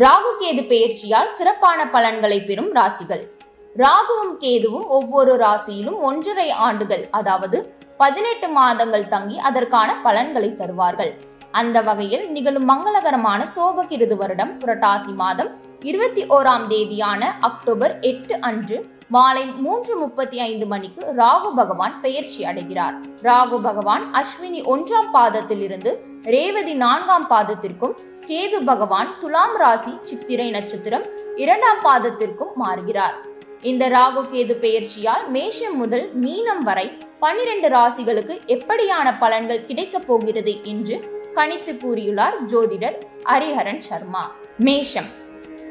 ராகு கேது பெயர்ச்சியால் சிறப்பான பலன்களை பெறும் ராசிகள். ராகுவும் கேதுவும் ஒவ்வொரு ராசியிலும் ஒன்றரை ஆண்டுகள் அதாவது பதினெட்டு மாதங்கள் தங்கி அதற்கான பலன்களை தருவார்கள். அந்த வகையில் நிகழும் மங்களகரமான சோபகிருது வருடம் புரட்டாசி மாதம் இருபத்தி ஓராம் தேதியான அக்டோபர் எட்டு அன்று மாலை மூன்று முப்பத்தி ஐந்து மணிக்கு ராகு பகவான் பெயர்ச்சி அடைகிறார். ராகு பகவான் அஸ்வினி ஒன்றாம் பாதத்தில் இருந்து ரேவதி நான்காம் பாதத்திற்கும் கேது பகவான் துலாம் ராசி சித்திரை நட்சத்திரம் இரண்டாம் பாதத்திற்கும் மாறுகிறார். இந்த ராகு கேது பெயர்ச்சியால் மேஷம் முதல் மீனம் வரை பனிரெண்டு ராசிகளுக்கு எப்படியான பலன்கள் கிடைக்கப் போகிறது என்று கணித்து கூறியுள்ளார் ஜோதிடர் ஹரிஹரன் சர்மா. மேஷம்.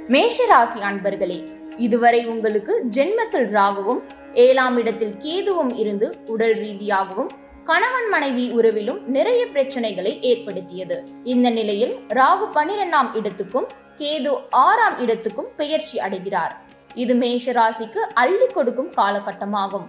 மேஷ ராசி அன்பர்களே இதுவரை உங்களுக்கு ஜென்மத்தில் ராகுவும் ஏழாம் இடத்தில் கேதுவும் இருந்து உடல் ரீதியாகவும் கணவன் மனைவி உறவிலும் நிறைய பிரச்சனைகளை ஏற்படுத்தியது. இந்த நிலையில் ராகு பனிரெண்டாம் இடத்துக்கும் கேது ஆறாம் இடத்துக்கும் பெயர்ச்சி அடைகிறார். இது மேஷ ராசிக்கு அள்ளி கொடுக்கும் காலகட்டமாகும்.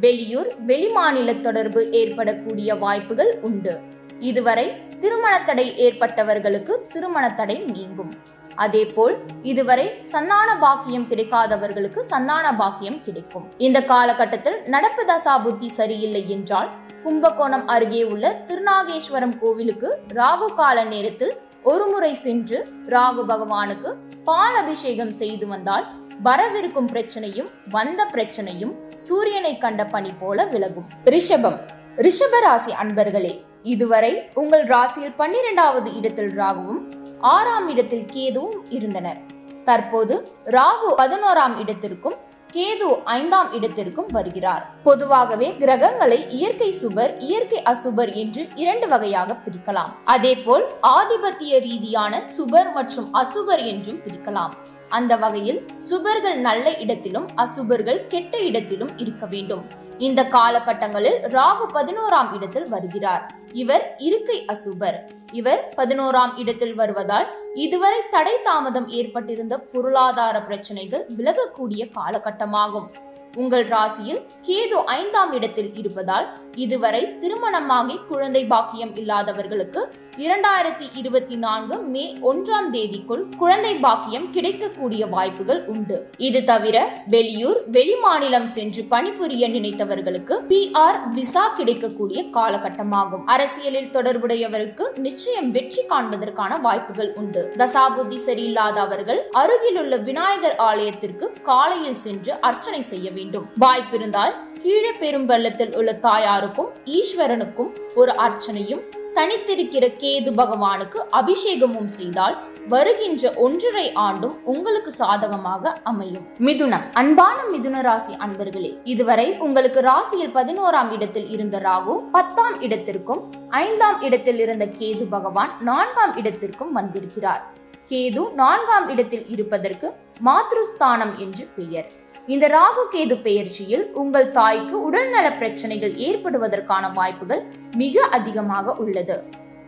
வெளியூர் வெளிமாநில தொடர்பு ஏற்படக்கூடிய வாய்ப்புகள் உண்டு. இதுவரை திருமண தடை ஏற்பட்டவர்களுக்கு திருமண தடை நீங்கும். அதேபோல் இதுவரை சந்தான பாக்கியம் கிடைக்காதவர்களுக்கு சந்தான பாக்கியம் கிடைக்கும். இந்த காலகட்டத்தில் நடப்பு தசா புத்தி சரியில்லை என்றால் கும்பகோணம் அருகே உள்ள திருநாகேஸ்வரம் கோவிலுக்கு ராகு கால நேரத்தில் ஒருமுறை சென்று ராகு பகவானுக்கு பால் அபிஷேகம் செய்து வந்தால் வரவிருக்கும் பிரச்சனையும் வந்த பிரச்சனையும் சூரியனை கண்ட பனி போல விலகும். ரிஷபம். ரிஷப ராசி அன்பர்களே இதுவரை உங்கள் ராசியில் பன்னிரெண்டாவது இடத்தில் ராகுவும் ஆறாம் இடத்தில் கேதுவும் இருந்தனர். தற்போது ராகு பதினோராம் இடத்திற்கும் கேது ஐந்தாம் இடத்திற்கும் வருகிறார். பொதுவாகவே கிரகங்களை இயற்கை சுபர் இயற்கை அசுபர் என்று இரண்டு வகையாக பிரிக்கலாம். அதேபோல் ஆதிபத்திய ரீதியான சுபர் மற்றும் அசுபர் என்றும் பிரிக்கலாம். அந்த வகையில் சுபர்கள் நல்ல இடத்திலும் அசுபர்கள் கெட்ட இடத்திலும் இருக்க வேண்டும். இந்த காலகட்டங்களில் ராகு பதினோராம் இடத்தில் வருகிறார். இவர் இருக்கை அசுபர். இவர் பதினோராம் இடத்தில் வருவதால் இதுவரை தடை தாமதம் ஏற்பட்டிருந்த பொருளாதார பிரச்சனைகள் விலகக்கூடிய காலகட்டமாகும். உங்கள் ராசியில் கேது ஐந்தாம் இடத்தில் இருப்பதால் இதுவரை திருமணமாகி குழந்தை பாக்கியம் இல்லாதவர்களுக்கு இரண்டாயிரத்தி இருபத்தி நான்கு மே ஒன்றாம் தேதிக்குள் குழந்தை பாக்கியம் கிடைக்கக்கூடிய வாய்ப்புகள் உண்டு. இது தவிர வெளியூர் வெளிமாநிலம் சென்று பணிபுரிய நினைத்தவர்களுக்கு பி ஆர் விசா கிடைக்கக்கூடிய காலகட்டமாகும். அரசியலில் தொடர்புடையவருக்கு நிச்சயம் வெற்றி காண்பதற்கான வாய்ப்புகள் உண்டு. தசாபுத்தி சரியில்லாதவர்கள் அருகிலுள்ள விநாயகர் ஆலயத்திற்கு காலையில் சென்று அர்ச்சனை செய்ய வேண்டும். வாய்ப்பிருந்தால் கீழே பெரும்பள்ளத்தில் உள்ள தாயாருக்கும் ஈஸ்வரனுக்கும் ஒரு அர்ச்சனையும் தனித்திருக்கிற கேது பகவானுக்கு அபிஷேகமும் செய்தால் வருகின்ற ஒன்றரை ஆண்டும் உங்களுக்கு சாதகமாக அமையும். மிதுனம். அன்பான மிதுன ராசி அன்பர்களே இதுவரை உங்களுக்கு ராசியில் பதினோராம் இடத்தில் இருந்த ராகு பத்தாம் இடத்திற்கும் ஐந்தாம் இடத்தில் இருந்த கேது பகவான் நான்காம் இடத்திற்கும் வந்திருக்கிறார். கேது நான்காம் இடத்தில் இருப்பதற்கு மாத்ருஸ்தானம் என்று பெயர். இந்த ராகு கேது பெயர்ச்சியில் உங்கள் தாய்க்கு உடல்நல பிரச்சனைகள் ஏற்படுவதற்கான வாய்ப்புகள் மிக அதிகமாக உள்ளது.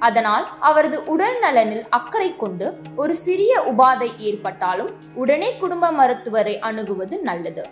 அதனால் அவரது உடல் நலனில் அக்கறை கொண்டு ஒரு சிறிய உபாதை ஏற்பட்டாலும் உடனே குடும்ப மருத்துவரை அணுகுவது நல்லது.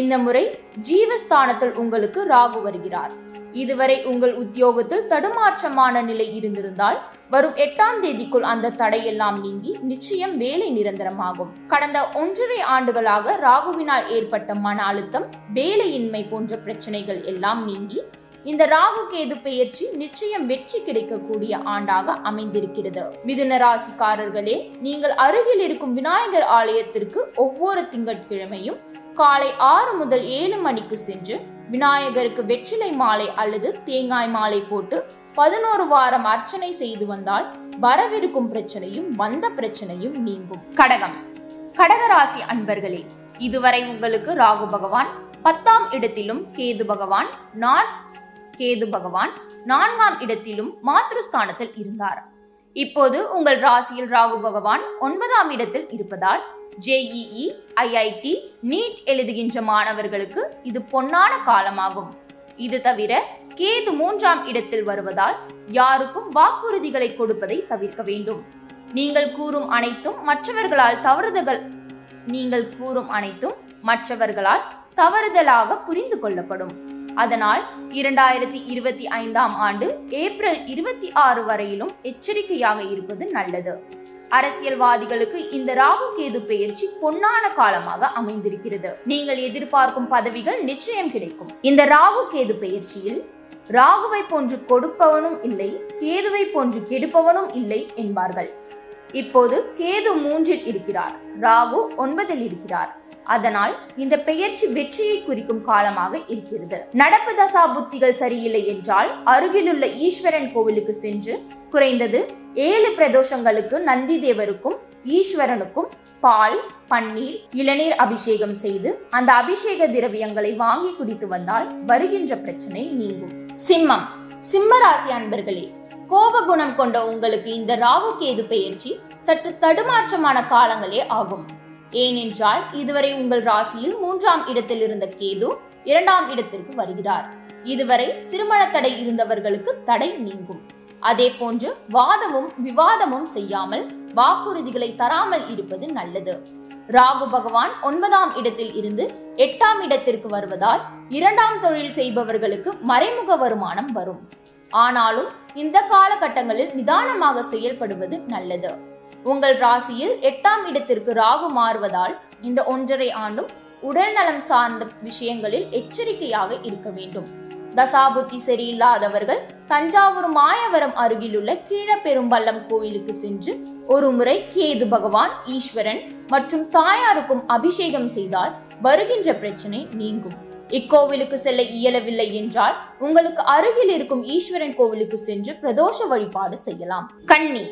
இந்த முறை ஜீவஸ்தானத்தில் உங்களுக்கு ராகு வருகிறார். இதுவரை உங்கள் உத்தியோகத்தில் தடுமாற்றமான நிலை இருந்திருந்தால் வரும் எட்டாம் தேதிக்குள் அந்த தடையெல்லாம் நீங்கி நிச்சயம் வேலை நிரந்தரமாகும். கடந்த ஒன்றரை ஆண்டுகளாக ராகுவினால் ஏற்பட்ட மன அழுத்தம் வேலையின்மை போன்ற பிரச்சனைகள் எல்லாம் நீங்கி இந்த ராகு கேது பெயர்ச்சி நிச்சயம் வெற்றி கிடைக்கக்கூடிய ஆண்டாக அமைந்திருக்கிறது. மிதுன ராசிக்காரர்களே நீங்கள் அருகில் இருக்கும் விநாயகர் ஆலயத்திற்கு ஒவ்வொரு திங்கட்கிழமையும் காலை ஆறு முதல் ஏழு மணிக்கு சென்று விநாயகருக்கு வெற்றிலை மாலை அல்லது தேங்காய் மாலை போட்டு பதினோரு வாரம் அர்ச்சனை செய்து வந்தால் வரவிருக்கும் பிரச்சனையும் வந்த பிரச்சனையும் நீங்கும். கடகம். கடகராசி அன்பர்களே இதுவரை உங்களுக்கு ராகு பகவான் பத்தாம் இடத்திலும் கேது பகவான் நான் கேது பகவான் நான்காம் இடத்திலும் மாத்ருஸ்தானத்தில் இருந்தார். இப்போது உங்கள் ராசியில் ராகு பகவான் ஒன்பதாம் இடத்தில் இருப்பதால் ஜேஇஇ ஐஐடி நீட் எழுதுகின்ற மாணவர்களுக்கு இது பொன்னான காலமாகும். இது தவிர கேது மூன்றாம் இடத்தில் வருவதால் யாருக்கும் வாக்குறுதிகளை கொடுப்பதை தவிர்க்க வேண்டும். நீங்கள் கூறும் அனைத்தும் மற்றவர்களால் தவறுதல் நீங்கள் கூறும் அனைத்தும் மற்றவர்களால் தவறுதலாக புரிந்து கொள்ளப்படும். அதனால் இரண்டாயிரத்தி இருபத்தி ஐந்தாம் ஆண்டு ஏப்ரல் இருபத்தி ஆறு வரையிலும் எச்சரிக்கையாக இருப்பது நல்லது. அரசியல்வாதிகளுக்கு இந்த ராகு கேது பெயர்ச்சி பொன்னான காலமாக அமைந்திருக்கிறது. நீங்கள் எதிர்பார்க்கும் பதவிகள் நிச்சயம் கிடைக்கும். இந்த ராகு கேது பெயர்ச்சியில் ராகுவை போன்று கொடுப்பவனும் இல்லை கேதுவை போன்று கெடுப்பவனும் இல்லை என்பார்கள். இப்போது கேது மூன்றில் இருக்கிறார் ராகு ஒன்பதில் இருக்கிறார். அதனால் இந்த பெயர்ச்சி வெற்றியை குறிக்கும் காலமாக இருக்கிறது. நடப்பு தசா புத்திகள் சரியில்லை என்றால் அருகிலுள்ள ஈஸ்வரன் கோவிலுக்கு சென்று குறைந்தது ஏழு பிரதோஷங்களுக்கு நந்தி தேவருக்கும் ஈஸ்வரனுக்கும் பால் பன்னீர் இளநீர் அபிஷேகம் செய்து அந்த அபிஷேக திரவியங்களை வாங்கி குடித்து வந்தால் வருகின்ற பிரச்சனை நீங்கும். சிம்மம். சிம்ம ராசி அன்பர்களே கோப குணம் கொண்ட உங்களுக்கு இந்த ராகு கேது பெயர்ச்சி சற்று தடுமாற்றமான காலங்களே ஆகும். ஏனென்றால் இதுவரை உங்கள் ராசியில் மூன்றாம் இடத்தில் இருந்த கேது இரண்டாம் இடத்திற்கு வருகிறார். இதுவரை திருமண தடை இருந்தவர்களுக்கு தடை நீங்கும். அதே போன்று வாதமும் விவாதமும் செய்யாமல் வாக்குறுதிகளை தராமல் இருப்பது நல்லது. ராகு பகவான் ஒன்பதாம் இடத்தில் இருந்து எட்டாம் இடத்திற்கு வருவதால் இரண்டாம் தொழில் செய்பவர்களுக்கு மறைமுக வருமானம் வரும். ஆனாலும் இந்த காலகட்டங்களில் நிதானமாக செயல்படுவது நல்லது. உங்கள் ராசியில் எட்டாம் இடத்திற்கு ராகு மாறுவதால் இந்த ஒன்றரை ஆண்டும் உடல் நலம் சார்ந்த விஷயங்களில் எச்சரிக்கையாக இருக்க வேண்டும். தசாபுத்தி சரியில்லாதவர்கள் தஞ்சாவூர் மாயவரம் அருகிலுள்ள கீழப்பெரும்பள்ளம் கோயிலுக்கு சென்று ஒரு முறை கேது பகவான் ஈஸ்வரன் மற்றும் தாயாருக்கும் அபிஷேகம் செய்தால் வருகின்ற பிரச்சனை நீங்கும். இக்கோவிலுக்கு செல்ல இயலவில்லை என்றால் உங்களுக்கு அருகில் இருக்கும் ஈஸ்வரன் கோவிலுக்கு சென்று பிரதோஷ வழிபாடு செய்யலாம். கண்ணி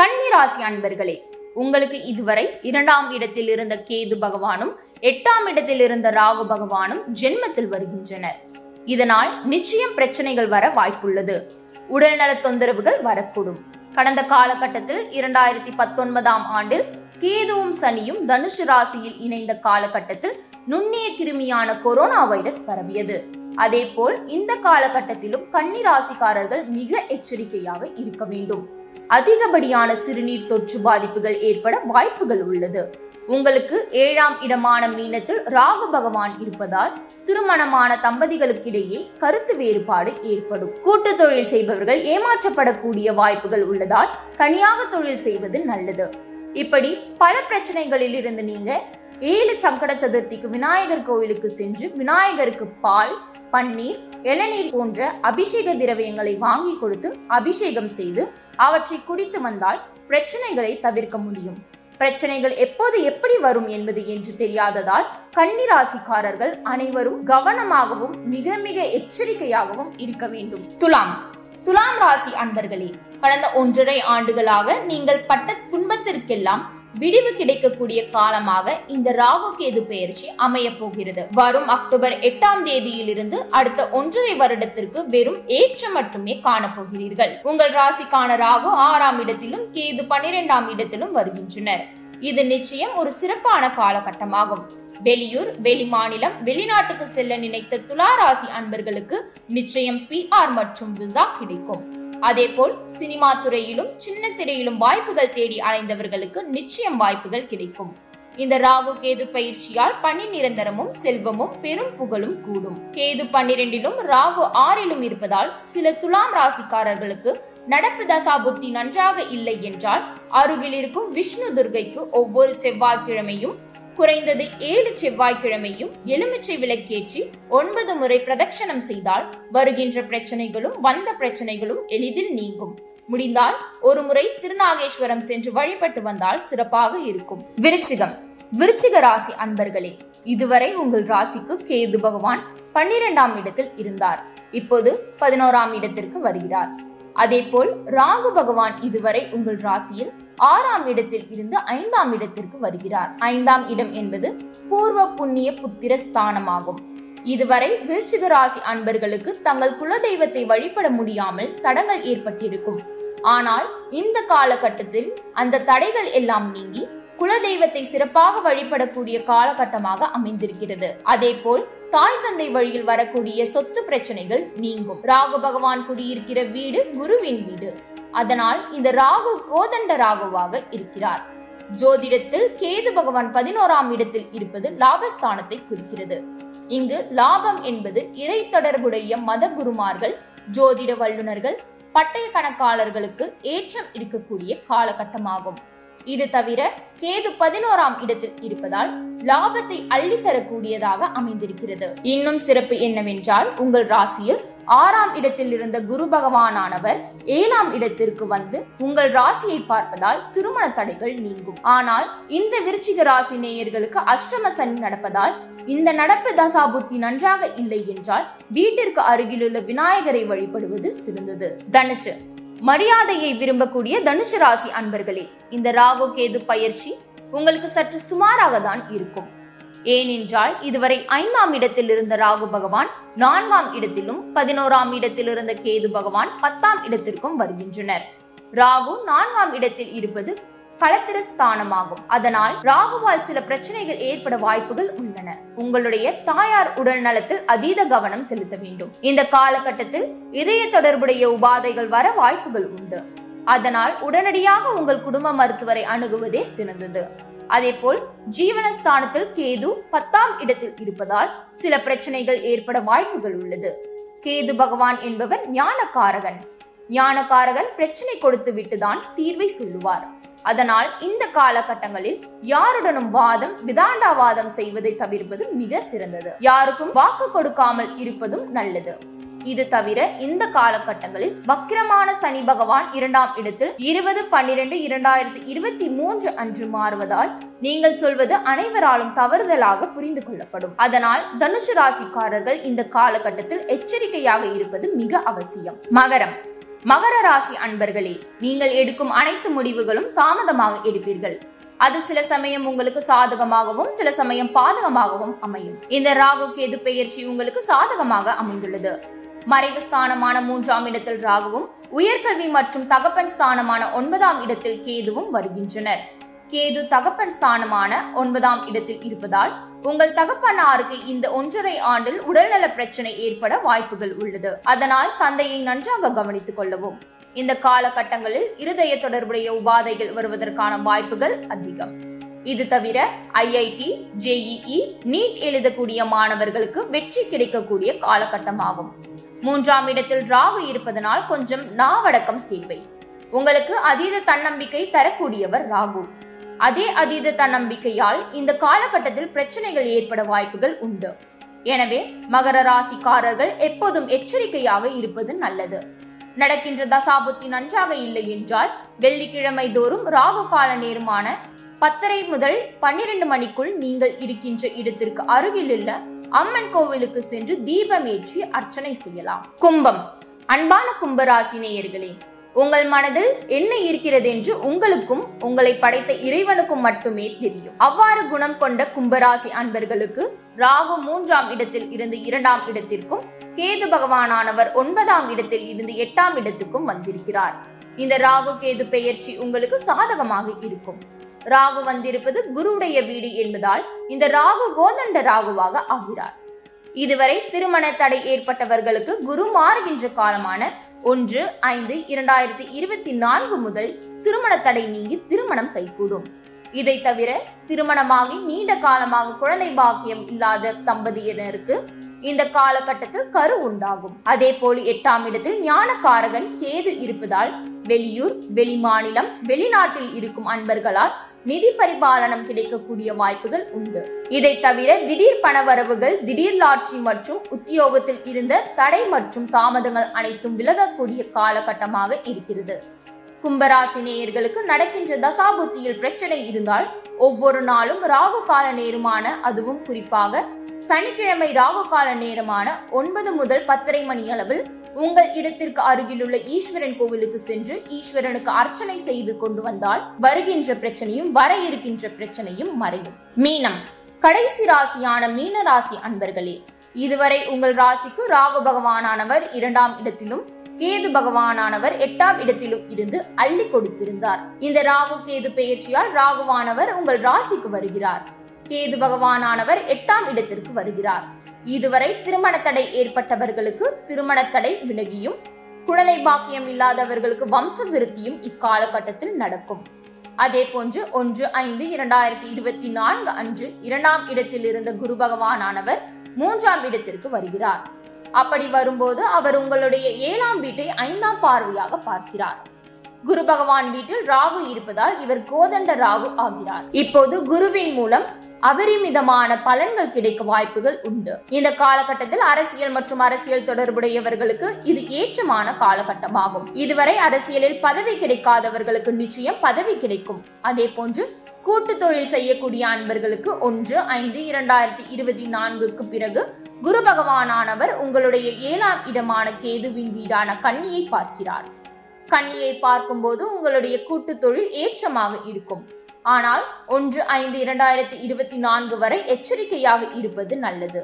கண்ணி ராசி அன்பர்களே உங்களுக்கு இதுவரை இரண்டாம் இடத்தில் இருந்த கேது பகவானும் எட்டாம் இடத்தில் இருந்த ராகு பகவானும் ஜென்மத்தில் வருகின்றனர். இதனால் நிச்சயம் பிரச்சனைகள் வர வாய்ப்புள்ளது. உடல்நல தொந்தரவுகள் வரக்கூடும். கடந்த காலகட்டத்தில் இரண்டாயிரத்தி பத்தொன்பதாம் ஆண்டில் கேதுவும் சனியும் தனுசு ராசியில் இணைந்த காலகட்டத்தில் நுண்ணிய கிருமியான கொரோனா வைரஸ் பரவியது. அதேபோல் இந்த காலகட்டத்திலும் கன்னி ராசிக்காரர்கள் மிக எச்சரிக்கையாக இருக்க வேண்டும். அதிகப்படியான சிறுநீர் தொற்று பாதிப்புகள் ஏற்பட வாய்ப்புகள் உள்ளது. உங்களுக்கு ஏழாம் இடமான மீனத்தில் ராகு பகவான் இருப்பதால் திருமணமான தம்பதிகளுக்கிடையே கருத்து வேறுபாடு ஏற்படும். கூட்டு தொழில் செய்பவர்கள் ஏமாற்றப்படக்கூடிய வாய்ப்புகள் உள்ளதால் தனியாக தொழில் செய்வது நல்லது. இப்படி பல பிரச்சனைகளில் இருந்து நீங்க ஏழு சங்கட சதுர்த்திக்கு விநாயகர் கோவிலுக்கு சென்று விநாயகருக்கு பால் பன்னீர் இளநீர் போன்ற அபிஷேக திரவியங்களை வாங்கி கொடுத்து அபிஷேகம் செய்து அவற்றை குடித்து வந்தால் பிரச்சனைகளை தவிர்க்க முடியும். பிரச்சனைகள் எப்போது எப்படி வரும் என்பது என்று தெரியாததால் கன்னிராசிக்காரர்கள் அனைவரும் கவனமாகவும் மிக மிக எச்சரிக்கையாகவும் இருக்க வேண்டும். துலாம். துலாம் ராசி அன்பர்களே கடந்த ஒன்றரை ஆண்டுகளாக நீங்கள் பட்ட துன்பத்திற்கெல்லாம் விடிவு கிடைக்கக்கூடிய காலமாக இந்த ராகு கேது பெயர்ச்சி அமைய போகிறது. வரும் அக்டோபர் எட்டாம் தேதியிலிருந்து அடுத்த ஒன்றரை வருடத்திற்கு வெறும் ஏற்றம் மட்டுமே காணப்போகிறீர்கள் உங்கள் ராசிக்கான ராகு ஆறாம் இடத்திலும் கேது பனிரெண்டாம் இடத்திலும் வருகின்றனர். இது நிச்சயம் ஒரு சிறப்பான காலகட்டமாகும். வெளியூர் வெளிமாநிலம் வெளிநாட்டுக்கு செல்ல நினைத்த துலா ராசி அன்பர்களுக்கு நிச்சயம் பிஆர் மற்றும் விசா கிடைக்கும். அதேபோல் சினிமா துறையிலும் சின்ன திரையிலும் வாய்ப்புகள் தேடி அலைந்தவர்களுக்கு நிச்சயம் வாய்ப்புகள் கிடைக்கும். இந்த ராகு கேது பயிற்சியால் பணி நிரந்தரமும் செல்வமும் பெரும் புகழும் கூடும். கேது பன்னிரெண்டிலும் ராகு ஆறிலும் இருப்பதால் சில துலாம் ராசிக்காரர்களுக்கு நடப்பு தசா புத்தி நன்றாக இல்லை என்றால் அருகில் இருக்கும் விஷ்ணு துர்கைக்கு ஒவ்வொரு செவ்வாய்க்கிழமையும் குறைந்தது ஏழு செவ்வாய்க்கிழமையும் எலுமிச்சை விளக்கேற்றி ஒன்பது முறை பிரதட்சணம் செய்தால் வருகின்ற பிரச்சனைகளும் வந்த பிரச்சனைகளும் எளிதில் நீங்கும். முடிந்தால் ஒரு முறை திருநாகேஸ்வரம் சென்று வழிபட்டு வந்தால் சிறப்பாக இருக்கும். விருச்சிகம். விருச்சிக ராசி அன்பர்களே இதுவரை உங்கள் ராசிக்கு கேது பகவான் பன்னிரெண்டாம் இடத்தில் இருந்தார். இப்போது பதினோராம் இடத்திற்கு வருகிறார். அதேபோல் ராகு பகவான் இதுவரை உங்கள் ராசியில் ஆறாம் இடத்தில் இருந்து ஐந்தாம் இடத்திற்கு வருகிறார். ஐந்தாம் இடம் என்பது பூர்வ புண்ணிய புத்திர ஸ்தானமாகும். இதுவரை விருச்சிக ராசி அன்பர்களுக்கு தங்கள் குலதெய்வத்தை வழிபட முடியாமல் தடங்கள் ஏற்பட்டிருக்கும். ஆனால் இந்த காலகட்டத்தில் அந்த தடைகள் எல்லாம் நீங்கி குலதெய்வத்தை சிறப்பாக வழிபடக்கூடிய காலகட்டமாக அமைந்திருக்கிறது. அதேபோல் தாய் தந்தை வழியில் வரக்கூடிய சொத்து பிரச்சனைகள் நீங்கும். ராகு பகவான் குடியிருக்கிற வீடு குருவின் வீடு. அதனால் இந்த ராகு கோதண்ட ராகுவாக இருக்கிறார். ஜோதிடத்தில் கேது பகவான் பதினோராம் இடத்தில் இருப்பது லாபஸ்தானத்தை குறிக்கிறது. இங்கு லாபம் என்பது இறை தொடர்புடைய மத குருமார்கள் ஜோதிட வல்லுநர்கள் பட்டய கணக்காளர்களுக்கு ஏற்றம் இருக்கக்கூடிய காலகட்டமாகும். இது தவிர கேது பதினோராம் இடத்தில் இருப்பதால் லாபத்தை அள்ளித்தரக்கூடியதாக அமைந்திருக்கிறது. இன்னும் சிறப்பு என்னவென்றால் உங்கள் ராசியில் ஆறாம் இடத்தில் இருந்த குரு பகவானானவர் ஏழாம் இடத்திற்கு வந்து உங்கள் ராசியை பார்ப்பதால் திருமண தடைகள் நீங்கும். ஆனால் இந்த விருச்சிக ராசி நேயர்களுக்கு அஷ்டம சனி நடப்பதால் இந்த நடப்பு தசா புத்தி நன்றாக இல்லை என்றால் வீட்டிற்கு அருகிலுள்ள விநாயகரை வழிபடுவது சிறந்தது. தனுஷு மரியாதையை விரும்பக்கூடிய தனுசு ராசி அன்பர்களே இந்த ராகு கேது பயிற்சி உங்களுக்கு சற்று சுமாராக தான் இருக்கும். ஏனென்றால் இதுவரை ஐந்தாம் இடத்தில் இருந்த ராகு பகவான் நான்காம் இடத்திலும் பதினோராம் இடத்தில் இருந்த கேது பகவான் பத்தாம் இடத்திற்கும் வருகின்றனர். ராகு நான்காம் இடத்தில் இருப்பது களத்திரஸ்தானமாகும். அதனால் ராகுவால் சில பிரச்சனைகள் ஏற்பட வாய்ப்புகள் உள்ளன. உங்களுடைய தாயார் உடல் நலத்தில் அதீத கவனம் செலுத்த வேண்டும். இந்த காலகட்டத்தில் இதய தொடர்புடைய உபாதைகள் வர வாய்ப்புகள் உண்டு. அதனால் உடனடியாக உங்கள் குடும்ப மருத்துவரை அணுகுவதே சிறந்தது. அதேபோல் ஜீவனஸ்தானத்தில் கேது பத்தாம் இடத்தில் இருப்பதால் சில பிரச்சனைகள் ஏற்பட வாய்ப்புகள் உள்ளது. கேது பகவான் என்பவர் ஞானக்காரகன். ஞானக்காரகன் பிரச்சனை கொடுத்து விட்டுதான் தீர்வை சொல்லுவார். அதனால் இந்த காலகட்டங்களில் யாருடனும் வாதம் விதாண்டாவாதம் செய்வதை தவிர்ப்பது மிக சிறந்தது. யாருக்கும் வாக்கு கொடுக்காமல் இருப்பதும் நல்லது. இது தவிர இந்த காலகட்டங்களில் வக்கிரமான சனி பகவான் இரண்டாம் இடத்தில் இருபது பன்னிரண்டு இரண்டாயிரத்தி இருபத்தி மூன்று அன்று மாறுவதால் நீங்கள் சொல்வது அனைவராலும் தவறுதலாக புரிந்து கொள்ளப்படும். அதனால் தனுசு ராசிக்காரர்கள் இந்த காலகட்டத்தில் எச்சரிக்கையாக இருப்பது மிக அவசியம். மகரம். மகர ராசி அன்பர்களே நீங்கள் எடுக்கும் அனைத்து முடிவுகளும் தாமதமாக எடுப்பீர்கள். அது சில சமயம் உங்களுக்கு சாதகமாகவும் சில சமயம் பாதகமாகவும் அமையும். இந்த ராகு கேது பெயர்ச்சி உங்களுக்கு சாதகமாக அமைந்துள்ளது. மறைவு ஸ்தானமான மூன்றாம் இடத்தில் ராகுவும் உயர்கல்வி மற்றும் தகப்பன் ஸ்தானமான ஒன்பதாம் இடத்தில் கேதுவும் வருகின்றனர். கேது தகப்பன் ஸ்தானமான ஒன்பதாம் இடத்தில் இருப்பதால் உங்கள் தகப்பனாருக்கு இந்த ஒன்றரை ஆண்டில் உடல்நல பிரச்சனை ஏற்பட வாய்ப்புகள் உள்ளது. அதனால் தந்தையை நன்றாக கவனித்துக் கொள்ளவும். இந்த காலகட்டங்களில் இருதய தொடர்புடைய உபாதைகள் வருவதற்கான வாய்ப்புகள் அதிகம். இது தவிர ஐஐடி ஜேஇஇ நீட் எழுதக்கூடிய மாணவர்களுக்கு வெற்றி கிடைக்கக்கூடிய காலகட்டமாகும். மூன்றாம் இடத்தில் ராகு இருப்பதனால் கொஞ்சம் நாவடக்கம் தேவை. உங்களுக்கு அதீத தன்னம்பிக்கை தரக்கூடியவர் ராகு. அதே அதீத தன்னம்பிக்கையால் இந்த காலகட்டத்தில் பிரச்சனைகள் ஏற்பட வாய்ப்புகள் உண்டு. எனவே மகர ராசிக்காரர்கள் எப்போதும் எச்சரிக்கையாக இருப்பது நல்லது. நடக்கின்ற தசாபுத்தி நன்றாக இல்லை என்றால் வெள்ளிக்கிழமை தோறும் ராகு கால நேரமான பத்தரை முதல் பன்னிரண்டு மணிக்குள் நீங்கள் இருக்கின்ற இடத்திற்கு அருகிலுள்ள அம்மன் கோவிலுக்கு சென்று தீபமேற்றி அர்ச்சனை செய்யலாம். கும்பம். அன்பான கும்பராசி நேயர்களே உங்கள் மனதில் என்ன இருக்கிறது என்று உங்களுக்கும் உங்களை படைத்த இறைவனுக்கும் மட்டுமே தெரியும். அவ்வாறு குணம் கொண்ட கும்பராசி அன்பர்களுக்கு ராகு மூன்றாம் இடத்தில் இருந்து இரண்டாம் இடத்திற்கும் கேது பகவானானவர் ஒன்பதாம் இடத்தில் இருந்து எட்டாம் இடத்துக்கும் வந்திருக்கிறார். இந்த ராகு கேது பெயர்ச்சி உங்களுக்கு சாதகமாக இருக்கும். ராகு வந்திருப்பது குருவுடைய வீடு என்பதால் இந்த ராகு கோதண்ட ராகுவாக ஆகிறார். இதுவரை திருமண தடை ஏற்பட்டவர்களுக்கு குரு மாறுகின்ற காலமான ஒன்று ஐந்து இரண்டாயிரத்தி இருபத்தி நான்கு முதல் திருமண தடை நீங்கி திருமணம் கைகூடும். இதை தவிர திருமணமாகி நீண்ட காலமாக குழந்தை பாக்கியம் இல்லாத தம்பதியினருக்கு இந்த காலகட்டத்தில் கரு உண்டாகும். அதே போல எட்டாம் இடத்தில் ஞானக்காரகன் கேது இருப்பதால் வெளியூர் வெளிமாநிலம் வெளிநாட்டில் இருக்கும் அன்பர்களால் நிதி பரிபாலனம் கிடைக்கக்கூடிய வாய்ப்புகள் உண்டு. இதை தவிர திடீர் பணவரவுகள் திடீர் லாட்ரி மற்றும் உத்தியோகத்தில் இருந்த தடை மற்றும் தாமதங்கள் அனைத்தும் விலகக்கூடிய காலகட்டமாக இருக்கிறது. கும்பராசி நேயர்களுக்கு நடக்கின்ற தசாபுத்தியில் பிரச்சனை இருந்தால் ஒவ்வொரு நாளும் ராகு கால நேரமான அதுவும் குறிப்பாக சனிக்கிழமை ராகு கால நேரமான ஒன்பது முதல் பத்தரை மணி அளவில் உங்கள் இடத்திற்கு அருகிலுள்ள ஈஸ்வரன் கோவிலுக்கு சென்று ஈஸ்வரனுக்கு அர்ச்சனை செய்து கொண்டு வந்தால் வருகின்ற பிரச்சனையும் வர இருக்கின்ற பிரச்சனையும் மறையும். மீனம். கடைசி ராசியான மீன ராசி அன்பர்களே இதுவரை உங்கள் ராசிக்கு ராகு பகவானானவர் இரண்டாம் இடத்திலும் கேது பகவானானவர் எட்டாம் இடத்திலும் இருந்து அள்ளி கொடுத்திருந்தார். இந்த ராகு கேது பெயர்ச்சியால் ராகுவானவர் உங்கள் ராசிக்கு வருகிறார். கேது பகவானானவர் எட்டாம் இடத்திற்கு வருகிறார். இதுவரை திருமண தடை ஏற்பட்டவர்களுக்கு திருமண தடை விலகியும் குழந்தை பாக்கியம் இல்லாதவர்களுக்கு வம்ச விருத்தியும் இக்காலகட்டத்தில் நடக்கும். அதே போன்று ஒன்று ஐந்து இரண்டாயிரத்தி இருபத்தி நான்கு அன்று இரண்டாம் இடத்தில் இருந்த குரு பகவானானவர் மூன்றாம் இடத்திற்கு வருகிறார். அப்படி வரும்போது அவர் உங்களுடைய ஏழாம் வீட்டை ஐந்தாம் பார்வையாக பார்க்கிறார். குரு பகவான் வீட்டில் ராகு இருப்பதால் இவர் கோதண்ட ராகு ஆகிறார். இப்போது குருவின் மூலம் அபரிமிதமான பலன்கள் கிடைக்க வாய்ப்புகள் உண்டு. இந்த காலகட்டத்தில் அரசியல் மற்றும் அரசியல் தொடர்புடையவர்களுக்கு இது ஏற்றமான காலகட்டமாகும். இதுவரை அரசியலில் பதவி கிடைக்காதவர்களுக்கு நிச்சயம் பதவி கிடைக்கும். அதே போன்று கூட்டு தொழில் செய்யக்கூடிய அன்பர்களுக்கு ஒன்று ஐந்து இரண்டாயிரத்தி இருபத்தி நான்குக்கு பிறகு குரு பகவானானவர் உங்களுடைய ஏழாம் இடமான கேதுவின் வீடான கன்னியை பார்க்கிறார். கன்னியை பார்க்கும்போது உங்களுடைய கூட்டு தொழில் ஏற்றமாக இருக்கும். ஆனால் ஒன்று ஐந்து இரண்டாயிரத்தி இருபத்தி நான்கு வரை எச்சரிக்கையாக இருப்பது நல்லது.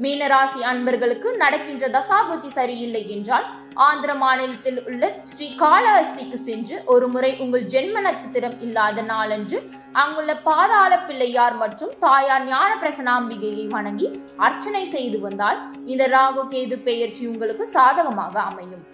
மீனராசி அன்பர்களுக்கு நடக்கின்ற தசாபுத்தி சரியில்லை என்றால் ஆந்திர மாநிலத்தில் உள்ள ஸ்ரீ காளஹஸ்திக்கு சென்று ஒரு முறை உங்கள் ஜென்ம நட்சத்திரம் இல்லாத நாளன்று அங்குள்ள பாதாள பிள்ளையார் மற்றும் தாயார் ஞான பிரசனாம்பிகையை வணங்கி அர்ச்சனை செய்து வந்தால் இந்த ராகு கேது பெயர்ச்சி உங்களுக்கு சாதகமாக அமையும்.